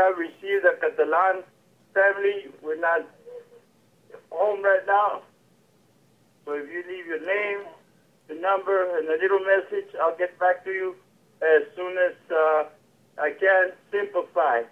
have received the Catalan family. We're not home right now. So if you leave your name, the number, and a little message, I'll get back to you as soon as uh, I can. Semper Fi.